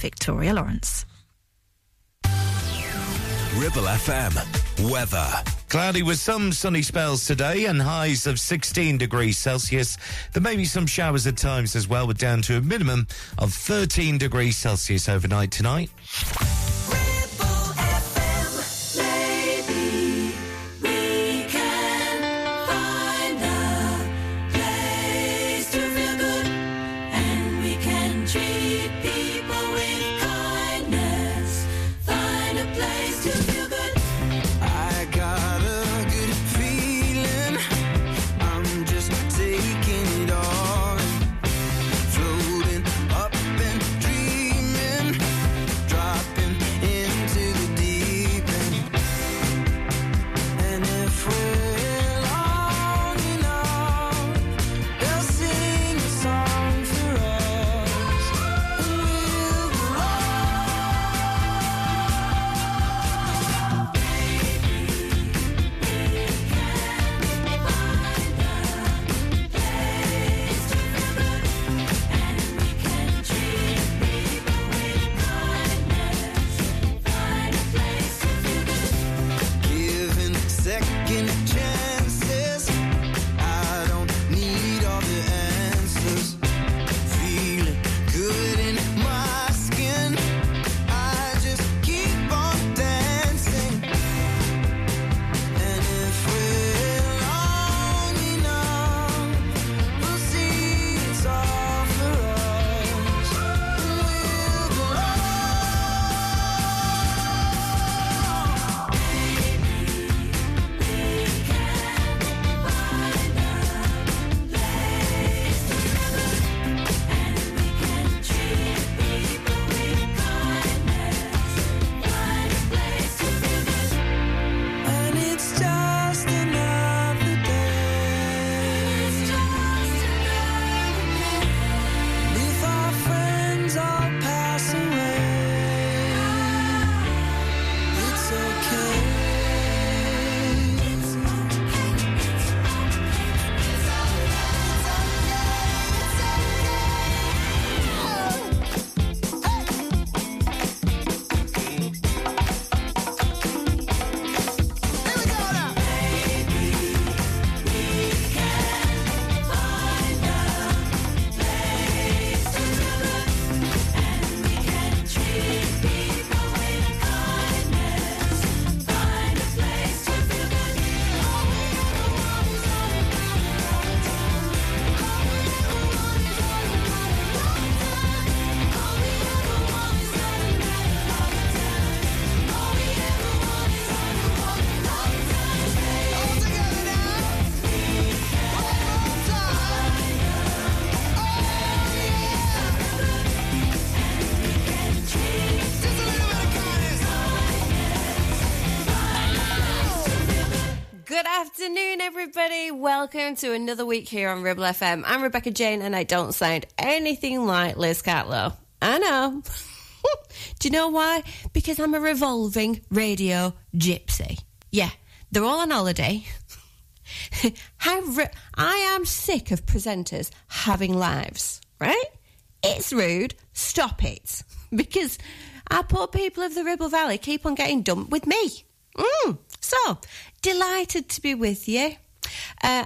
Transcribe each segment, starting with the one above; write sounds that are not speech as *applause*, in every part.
Victoria Lawrence. Ribble FM. Weather. Cloudy with some sunny spells today and highs of 16 degrees Celsius. There may be some showers at times as well, but down to a minimum of 13 degrees Celsius overnight tonight. Everybody. Welcome to another week here on Ribble FM. I'm Rebecca Jane, and I don't sound anything like Liz Catlow. I know. *laughs* Do you know why? Because I'm a revolving radio gypsy. Yeah, they're all on holiday. *laughs* re- I am sick of presenters having lives, right? It's rude. Stop it. *laughs* Because our poor people of the Ribble Valley keep on getting dumped with me. Mm. So, delighted to be with you. Uh,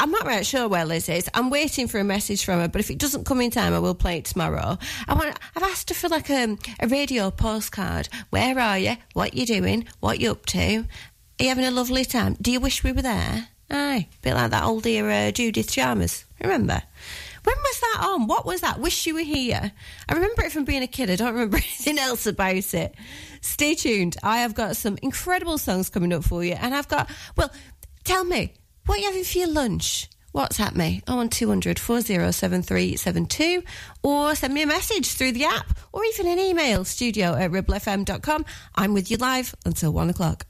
I'm not right sure where Liz is. I'm waiting for a message from her, but if it doesn't come in time, I will play it tomorrow. I want. I've asked her for like a, a radio postcard. Where are you? What you doing? What you up to? Are you having a lovely time? Do you wish we were there? Aye, a bit like that old dear uh, Judith Chalmers. Remember? When was that on? What was that? Wish you were here. I remember it from being a kid. I don't remember *laughs* anything else about it. Stay tuned. I have got some incredible songs coming up for you, and I've got. Well, tell me what are you having for your lunch? WhatsApp me on 200 407372 or send me a message through the app or even an email studio at ribblefm.com. I'm with you live until one o'clock.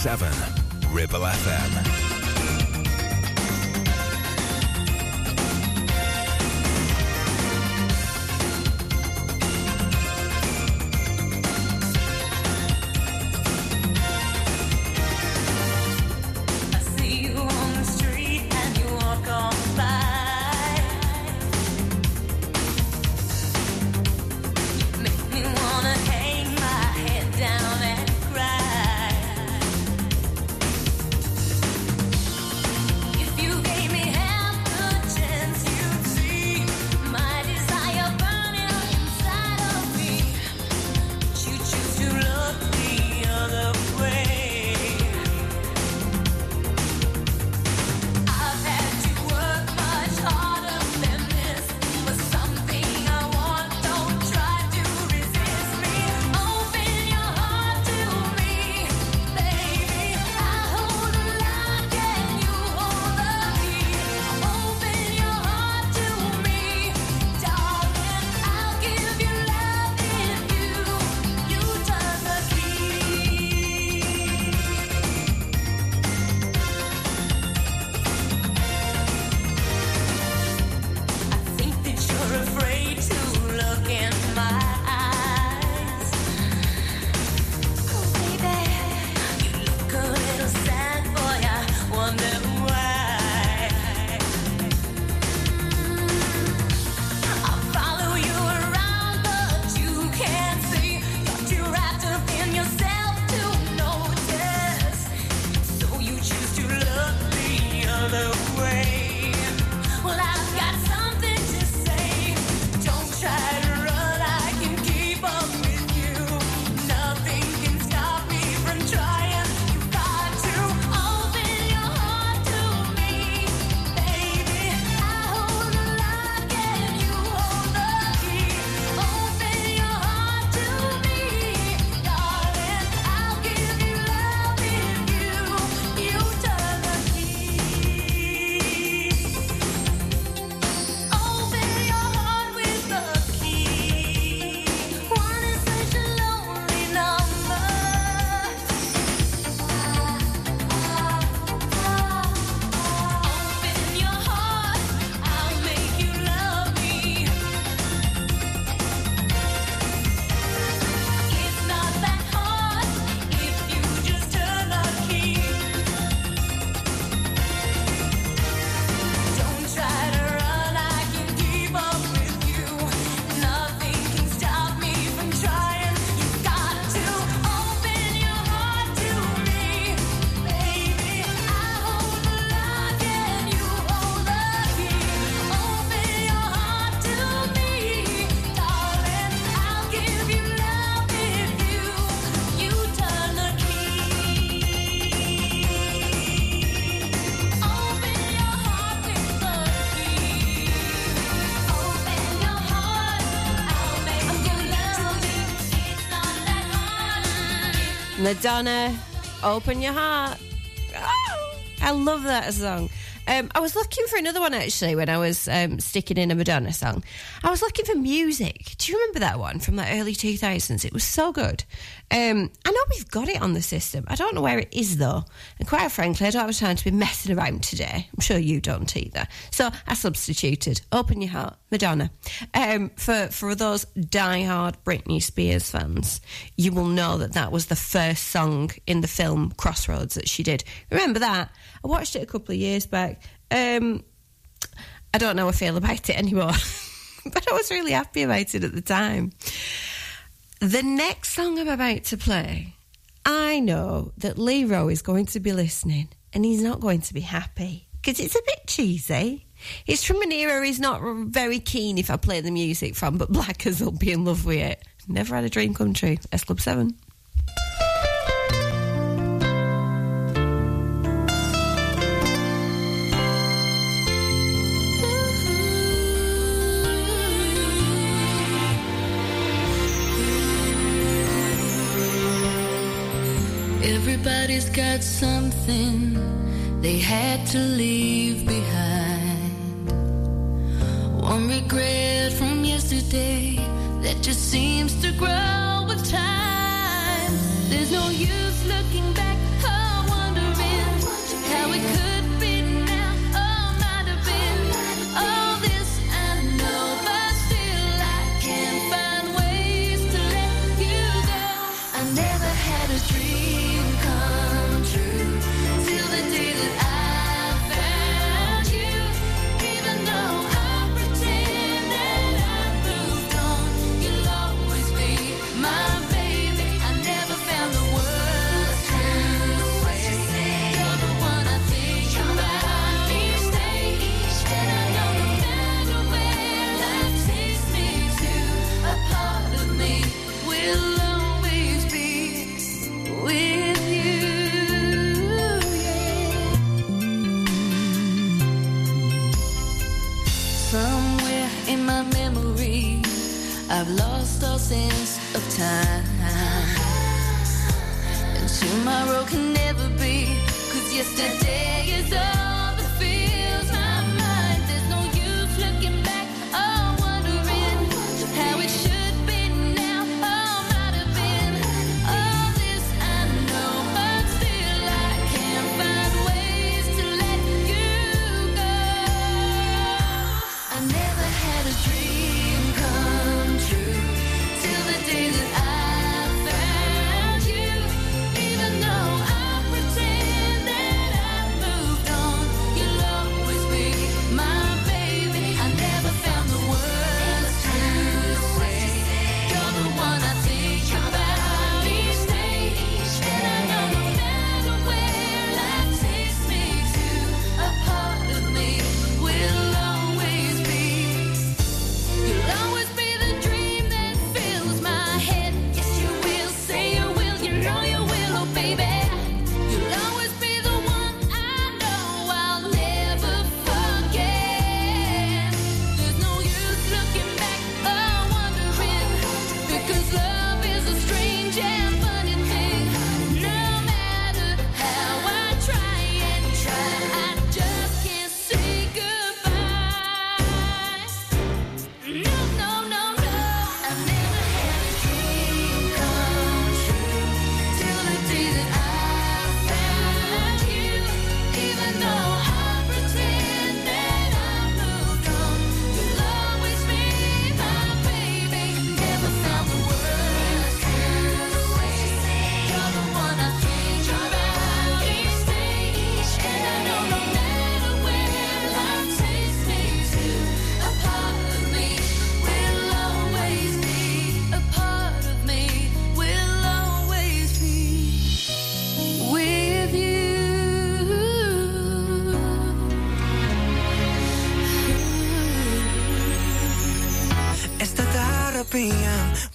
106.7 Ribble FM. Madonna, open your heart. Oh, I love that song. Um, I was looking for another one actually when I was um, sticking in a Madonna song. I was looking for music. Do you remember that one from the early 2000s? It was so good. Um, I know we've got it on the system. I don't know where it is though. And quite frankly, I don't have time to be messing around today. I'm sure you don't either. So I substituted Open Your Heart, Madonna. Um, for, for those die-hard Britney Spears fans, you will know that that was the first song in the film Crossroads that she did. Remember that? I watched it a couple of years back. Um, I don't know how I feel about it anymore, *laughs* but I was really happy about it at the time. The next song I'm about to play, I know that Leroy is going to be listening and he's not going to be happy because it's a bit cheesy. It's from an era he's not very keen if I play the music from, but Blackers will be in love with it. Never had a dream come true. S Club 7. Got something they had to leave behind. One regret from yesterday that just seems to grow with time. There's no use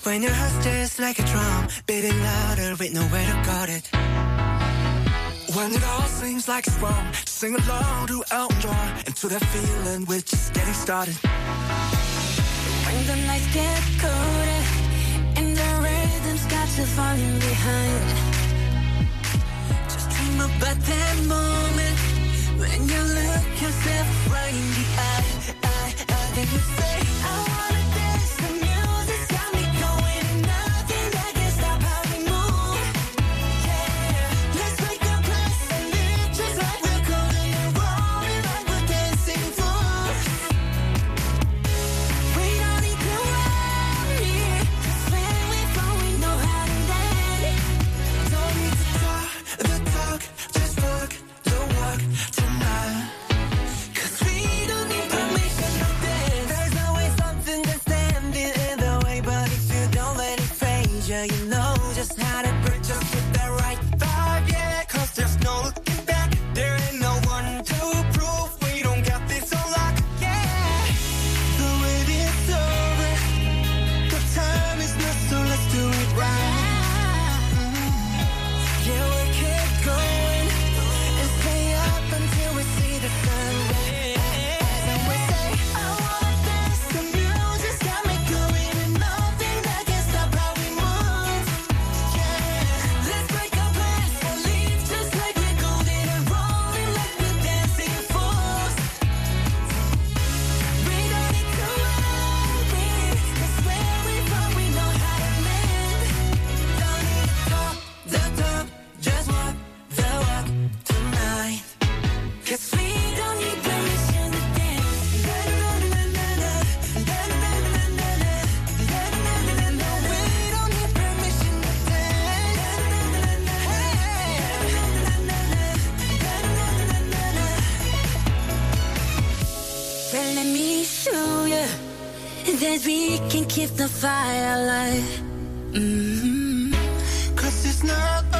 When your heart just like a drum, beating louder with nowhere to guard it. When it all seems like it's wrong, sing along to Elton John and that feeling we're just getting started. When the nights get colder and the rhythm's got you falling behind, just dream about that moment when you look yourself right in the eye. eye, eye then you say, Girl, let me show you that we can keep the fire alive. Mm -hmm. Cause it's not.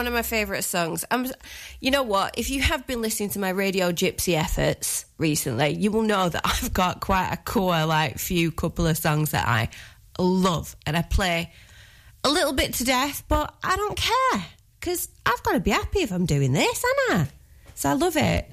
One of my favourite songs. I'm, you know what? If you have been listening to my Radio Gypsy efforts recently, you will know that *laughs* I've got quite a core, like, few couple of songs that I love and I play a little bit to death, but I don't care because I've got to be happy if I'm doing this, Anna. So I love it.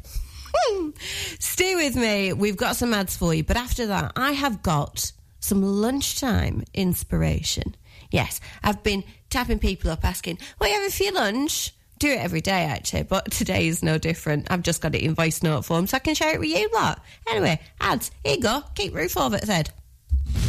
*laughs* Stay with me. We've got some ads for you, but after that, I have got some lunchtime inspiration. Yes, I've been tapping people up asking, What are you having for your lunch? Do it every day, actually, but *laughs* today is no different. I've just got it in voice note form so I can share it with you lot. Anyway, ads, here you go. Keep roof over it, head.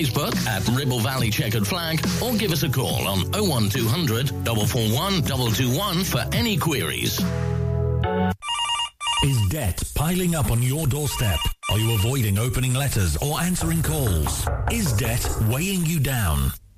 at Ribble Valley Checkered Flag or give us a call on 01200 441 221 for any queries. Is debt piling up on your doorstep? Are you avoiding opening letters or answering calls? Is debt weighing you down?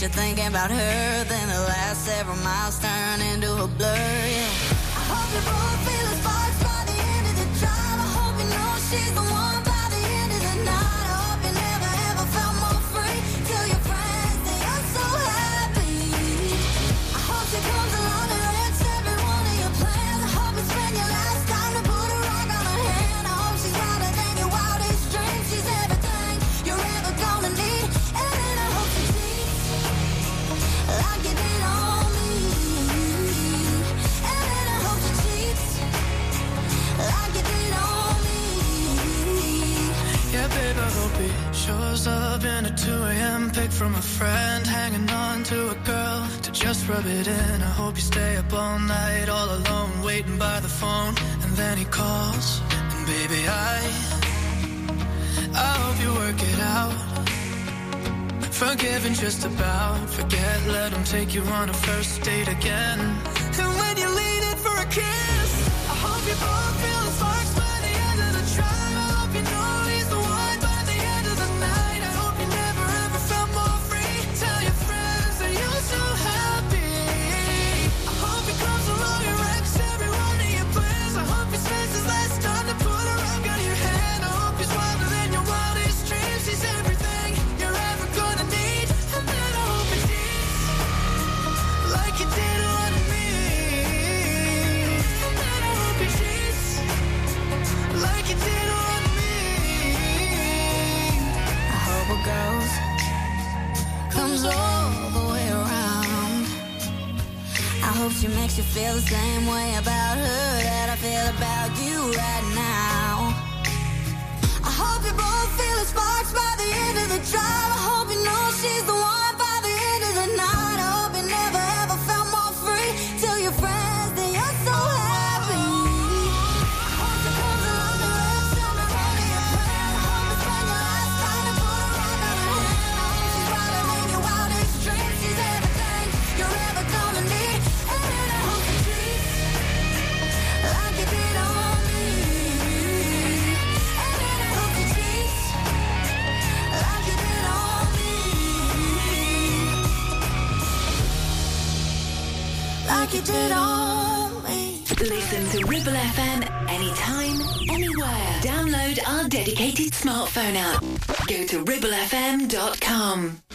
get you thinking about her. Then the last several miles turn into a blur. Yeah. I hope you both feel as far by the end of the drive. I hope you know she's the one. 2 a.m. Pick from a friend, hanging on to a girl to just rub it in. I hope you stay up all night, all alone, waiting by the phone. And then he calls, and baby, I, I hope you work it out. Forgiving just about, forget, let him take you on a first date again. And when you're leaning for a kiss, I hope you. you feel the same way about her that I feel about you right now. I hope you both feel the sparks by the end of the drive. it all. Listen to Ribble FM anytime, anywhere. Download our dedicated smartphone app. Go to ribblefm.com.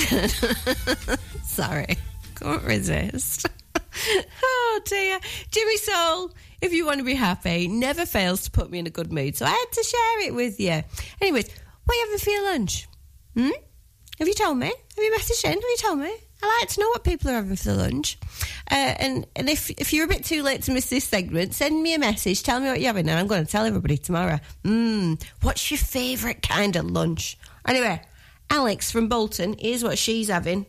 *laughs* Sorry, can't resist. *laughs* oh dear. Jimmy Soul, if you want to be happy, never fails to put me in a good mood. So I had to share it with you. Anyways, what are you having for your lunch? Hmm? Have you told me? Have you messaged in? Have you told me? I like to know what people are having for lunch. Uh, and and if if you're a bit too late to miss this segment, send me a message. Tell me what you're having, and I'm going to tell everybody tomorrow. Mmm, what's your favourite kind of lunch? Anyway, Alex from Bolton, here's what she's having.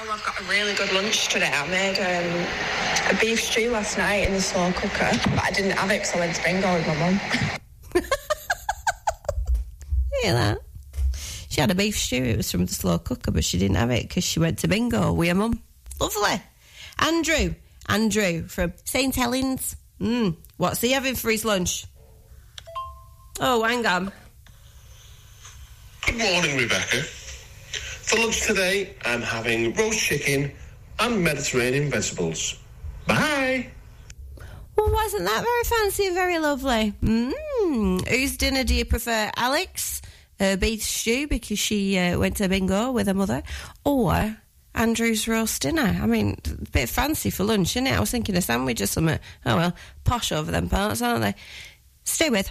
Oh, I've got a really good lunch today. I made um, a beef stew last night in the slow cooker, but I didn't have it because I went to bingo with my mum. *laughs* Hear that? She had a beef stew. It was from the slow cooker, but she didn't have it because she went to bingo with her mum. Lovely. Andrew, Andrew from St Helens. Mm, what's he having for his lunch? Oh, hang on. Good morning, Rebecca. For lunch today, I'm having roast chicken and Mediterranean vegetables. Bye. Well, wasn't that very fancy and very lovely? Mmm. Whose dinner do you prefer, Alex? Uh, beef stew because she uh, went to bingo with her mother, or Andrew's roast dinner? I mean, a bit fancy for lunch, isn't it? I was thinking a sandwich or something. Oh well, posh over them parts, aren't they? Stay with.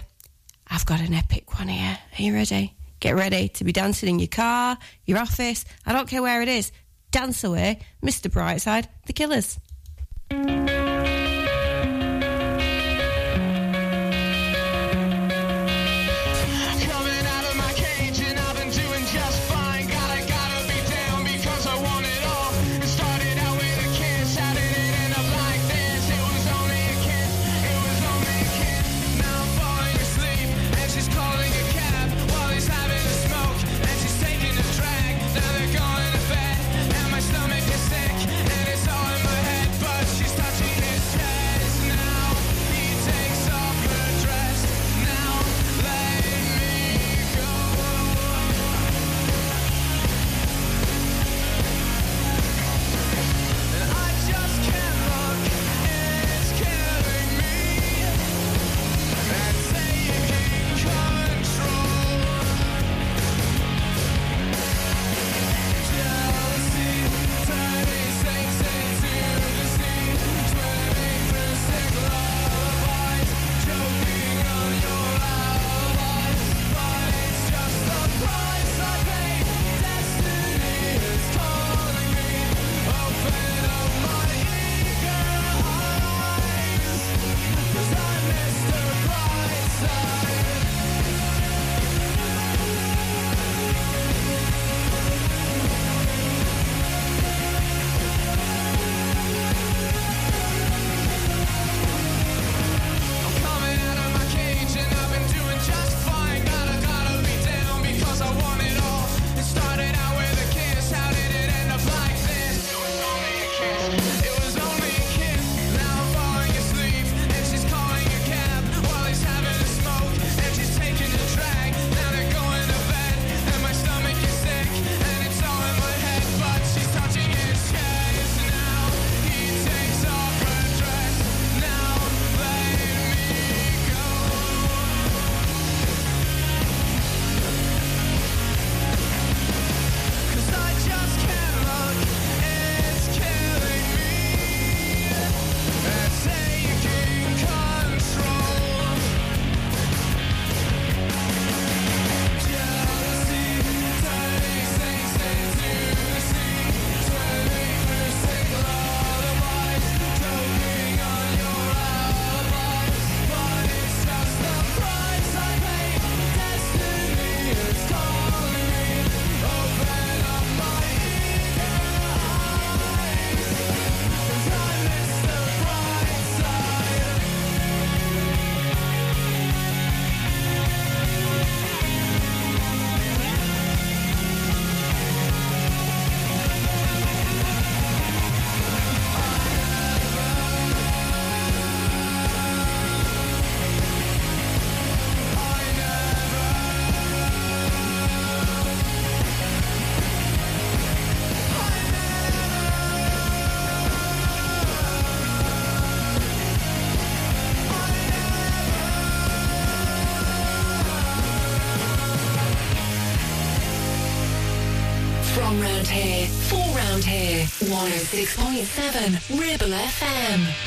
I've got an epic one here. Are you ready? Get ready to be dancing in your car, your office. I don't care where it is. Dance away, Mr. Brightside, the Killers. 106.7 Ribble FM.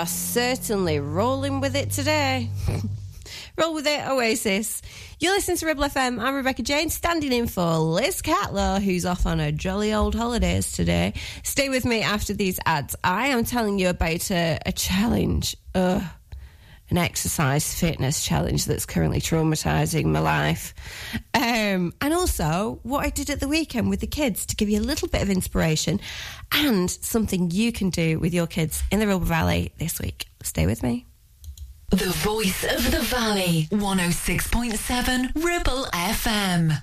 Are certainly rolling with it today. *laughs* Roll with it, Oasis. You're listening to Ribble FM. I'm Rebecca Jane, standing in for Liz Catlow, who's off on a jolly old holidays today. Stay with me after these ads. I am telling you about a, a challenge. Ugh. An exercise fitness challenge that's currently traumatizing my life. Um, and also what I did at the weekend with the kids to give you a little bit of inspiration and something you can do with your kids in the Ribble Valley this week. Stay with me. The voice of the valley. 106.7 Ribble FM.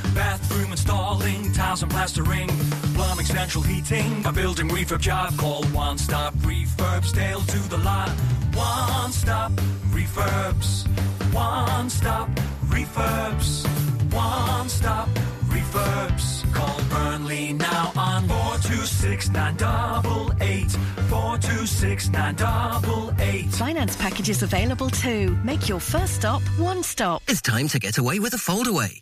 bathroom installing, tiles and plastering, plumbing, central heating, a building refurb job. Call One Stop Refurbs, Dale to the lot. One Stop Refurbs, One Stop Refurbs, One Stop Refurbs. Call Burnley now on 426 988 426 988. Finance packages available too. Make your first stop one stop. It's time to get away with a foldaway.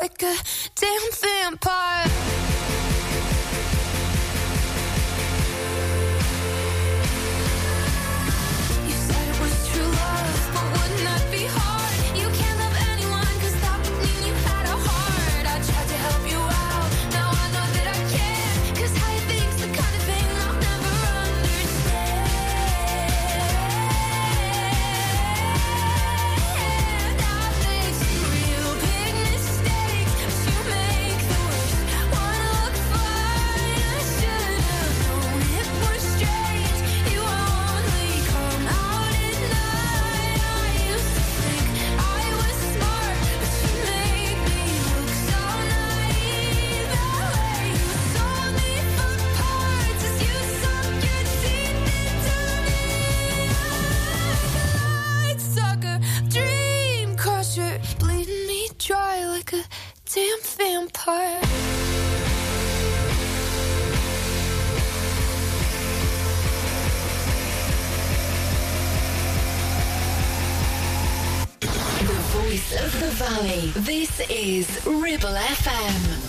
like a damn vampire. This is Ribble FM.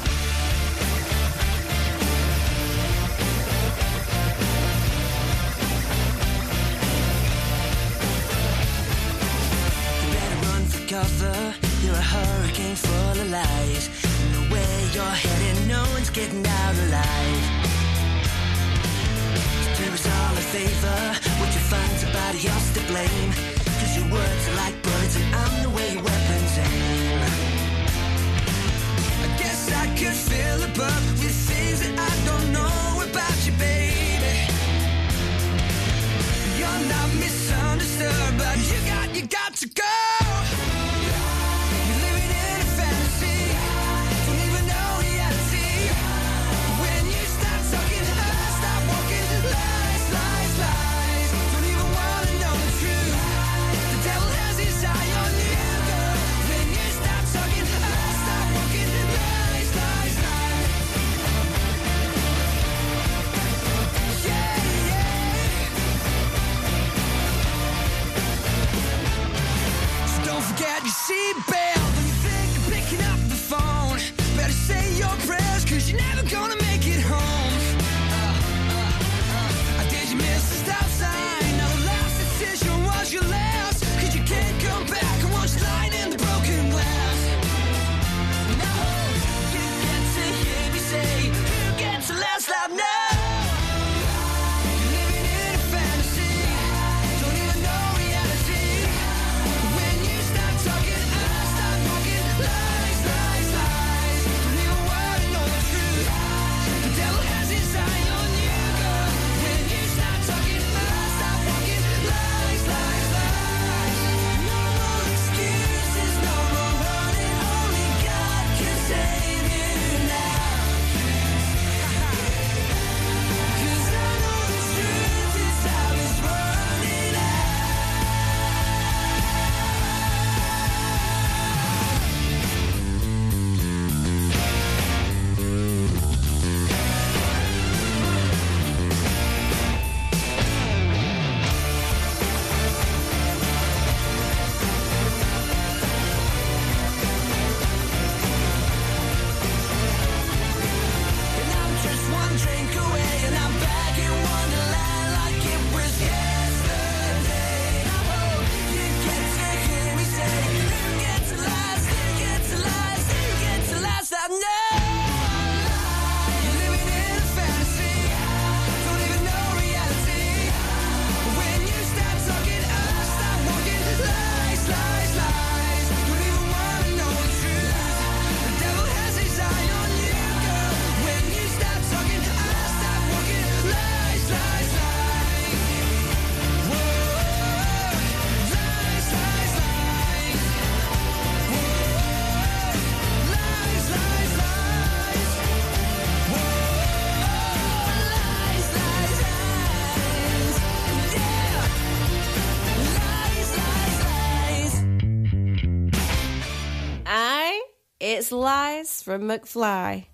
Lies from McFly.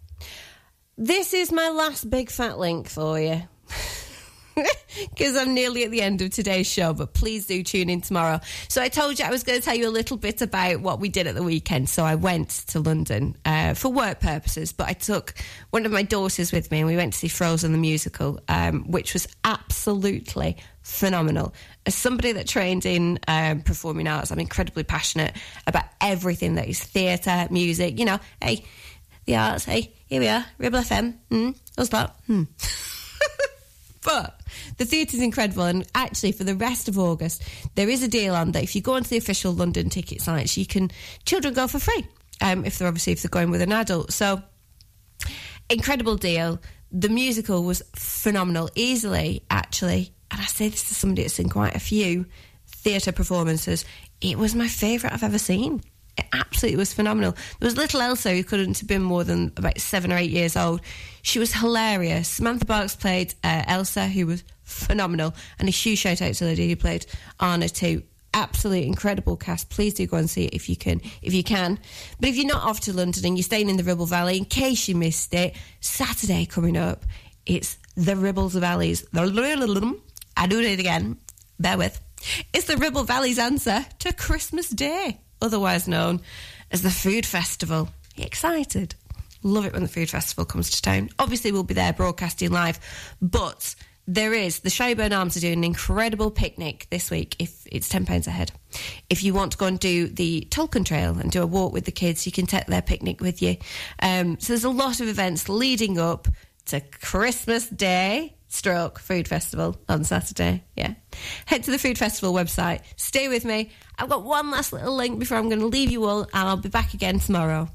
This is my last big fat link for you. *laughs* Because I'm nearly at the end of today's show, but please do tune in tomorrow. So, I told you I was going to tell you a little bit about what we did at the weekend. So, I went to London uh, for work purposes, but I took one of my daughters with me and we went to see Frozen the musical, um, which was absolutely phenomenal. As somebody that trained in um, performing arts, I'm incredibly passionate about everything that is theatre, music, you know, hey, the arts, hey, here we are, Ribble FM, hmm, us lot, hmm. *laughs* but the theatre's incredible, and actually, for the rest of August, there is a deal on that if you go onto the official London ticket sites, you can children go for free. Um, if they're obviously if they're going with an adult, so incredible deal. The musical was phenomenal, easily actually, and I say this to somebody that's seen quite a few theatre performances. It was my favourite I've ever seen. It absolutely was phenomenal. There was little Elsa who couldn't have been more than about seven or eight years old. She was hilarious. Samantha Barks played uh, Elsa, who was phenomenal, and a huge shout out to the lady who played Anna too. Absolutely incredible cast. Please do go and see it if you can. If you can, but if you're not off to London and you're staying in the Ribble Valley, in case you missed it, Saturday coming up, it's the Ribble Valleys. I do it again. Bear with. It's the Ribble Valley's answer to Christmas Day. Otherwise known as the Food Festival. Are you excited? Love it when the Food Festival comes to town. Obviously, we'll be there broadcasting live, but there is the Shireburn Arms are doing an incredible picnic this week. If it's ten pounds a head, if you want to go and do the Tolkien Trail and do a walk with the kids, you can take their picnic with you. Um, so there's a lot of events leading up to Christmas Day. Stroke Food Festival on Saturday. Yeah. Head to the Food Festival website. Stay with me. I've got one last little link before I'm going to leave you all, and I'll be back again tomorrow.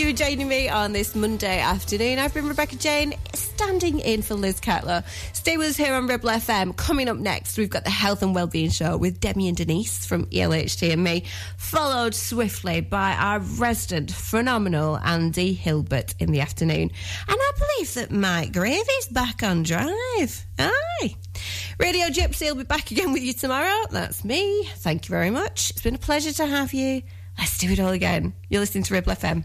You for joining me on this Monday afternoon. I've been Rebecca Jane, standing in for Liz Catlow. Stay with us here on Ribble FM. Coming up next, we've got the Health and Wellbeing Show with Demi and Denise from ELHT and me, followed swiftly by our resident phenomenal Andy Hilbert in the afternoon. And I believe that Mike Gravy's back on drive. Aye. Radio Gypsy will be back again with you tomorrow. That's me. Thank you very much. It's been a pleasure to have you. Let's do it all again. You're listening to Ribble FM.